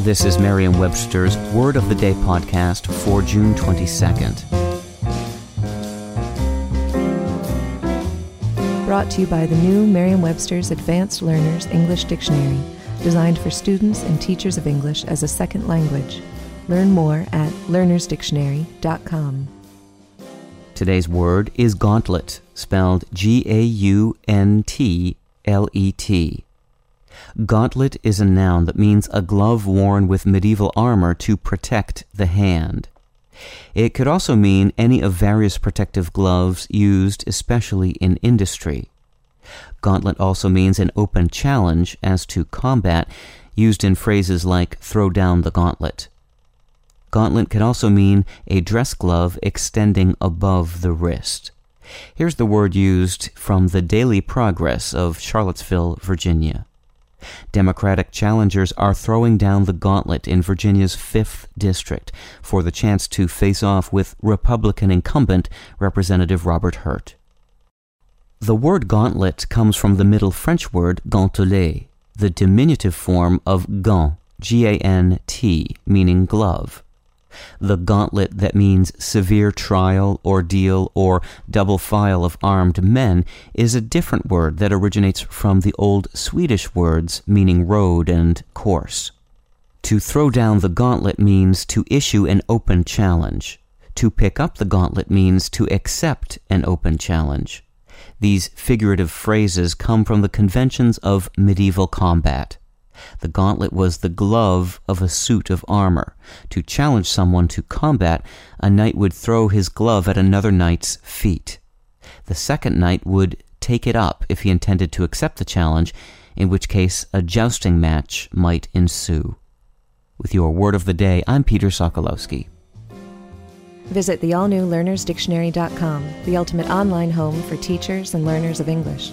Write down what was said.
This is Merriam-Webster's Word of the Day podcast for June 22nd. Brought to you by the new Merriam-Webster's Advanced Learners English Dictionary, designed for students and teachers of English as a second language. Learn more at learnersdictionary.com. Today's word is gauntlet, spelled G A U N T L E T. Gauntlet is a noun that means a glove worn with medieval armor to protect the hand. It could also mean any of various protective gloves used especially in industry. Gauntlet also means an open challenge as to combat, used in phrases like throw down the gauntlet. Gauntlet can also mean a dress glove extending above the wrist. Here's the word used from the Daily Progress of Charlottesville, Virginia. Democratic challengers are throwing down the gauntlet in Virginia's 5th District for the chance to face off with Republican incumbent Representative Robert Hurt. The word gauntlet comes from the Middle French word gantelet, the diminutive form of gant, G A N T, meaning glove. The gauntlet that means severe trial, ordeal, or double file of armed men is a different word that originates from the old Swedish words meaning road and course. To throw down the gauntlet means to issue an open challenge. To pick up the gauntlet means to accept an open challenge. These figurative phrases come from the conventions of medieval combat. The gauntlet was the glove of a suit of armor. To challenge someone to combat, a knight would throw his glove at another knight's feet. The second knight would take it up if he intended to accept the challenge, in which case a jousting match might ensue. With your word of the day, I'm Peter Sokolowski. Visit the all-new learnersdictionary.com, the ultimate online home for teachers and learners of English.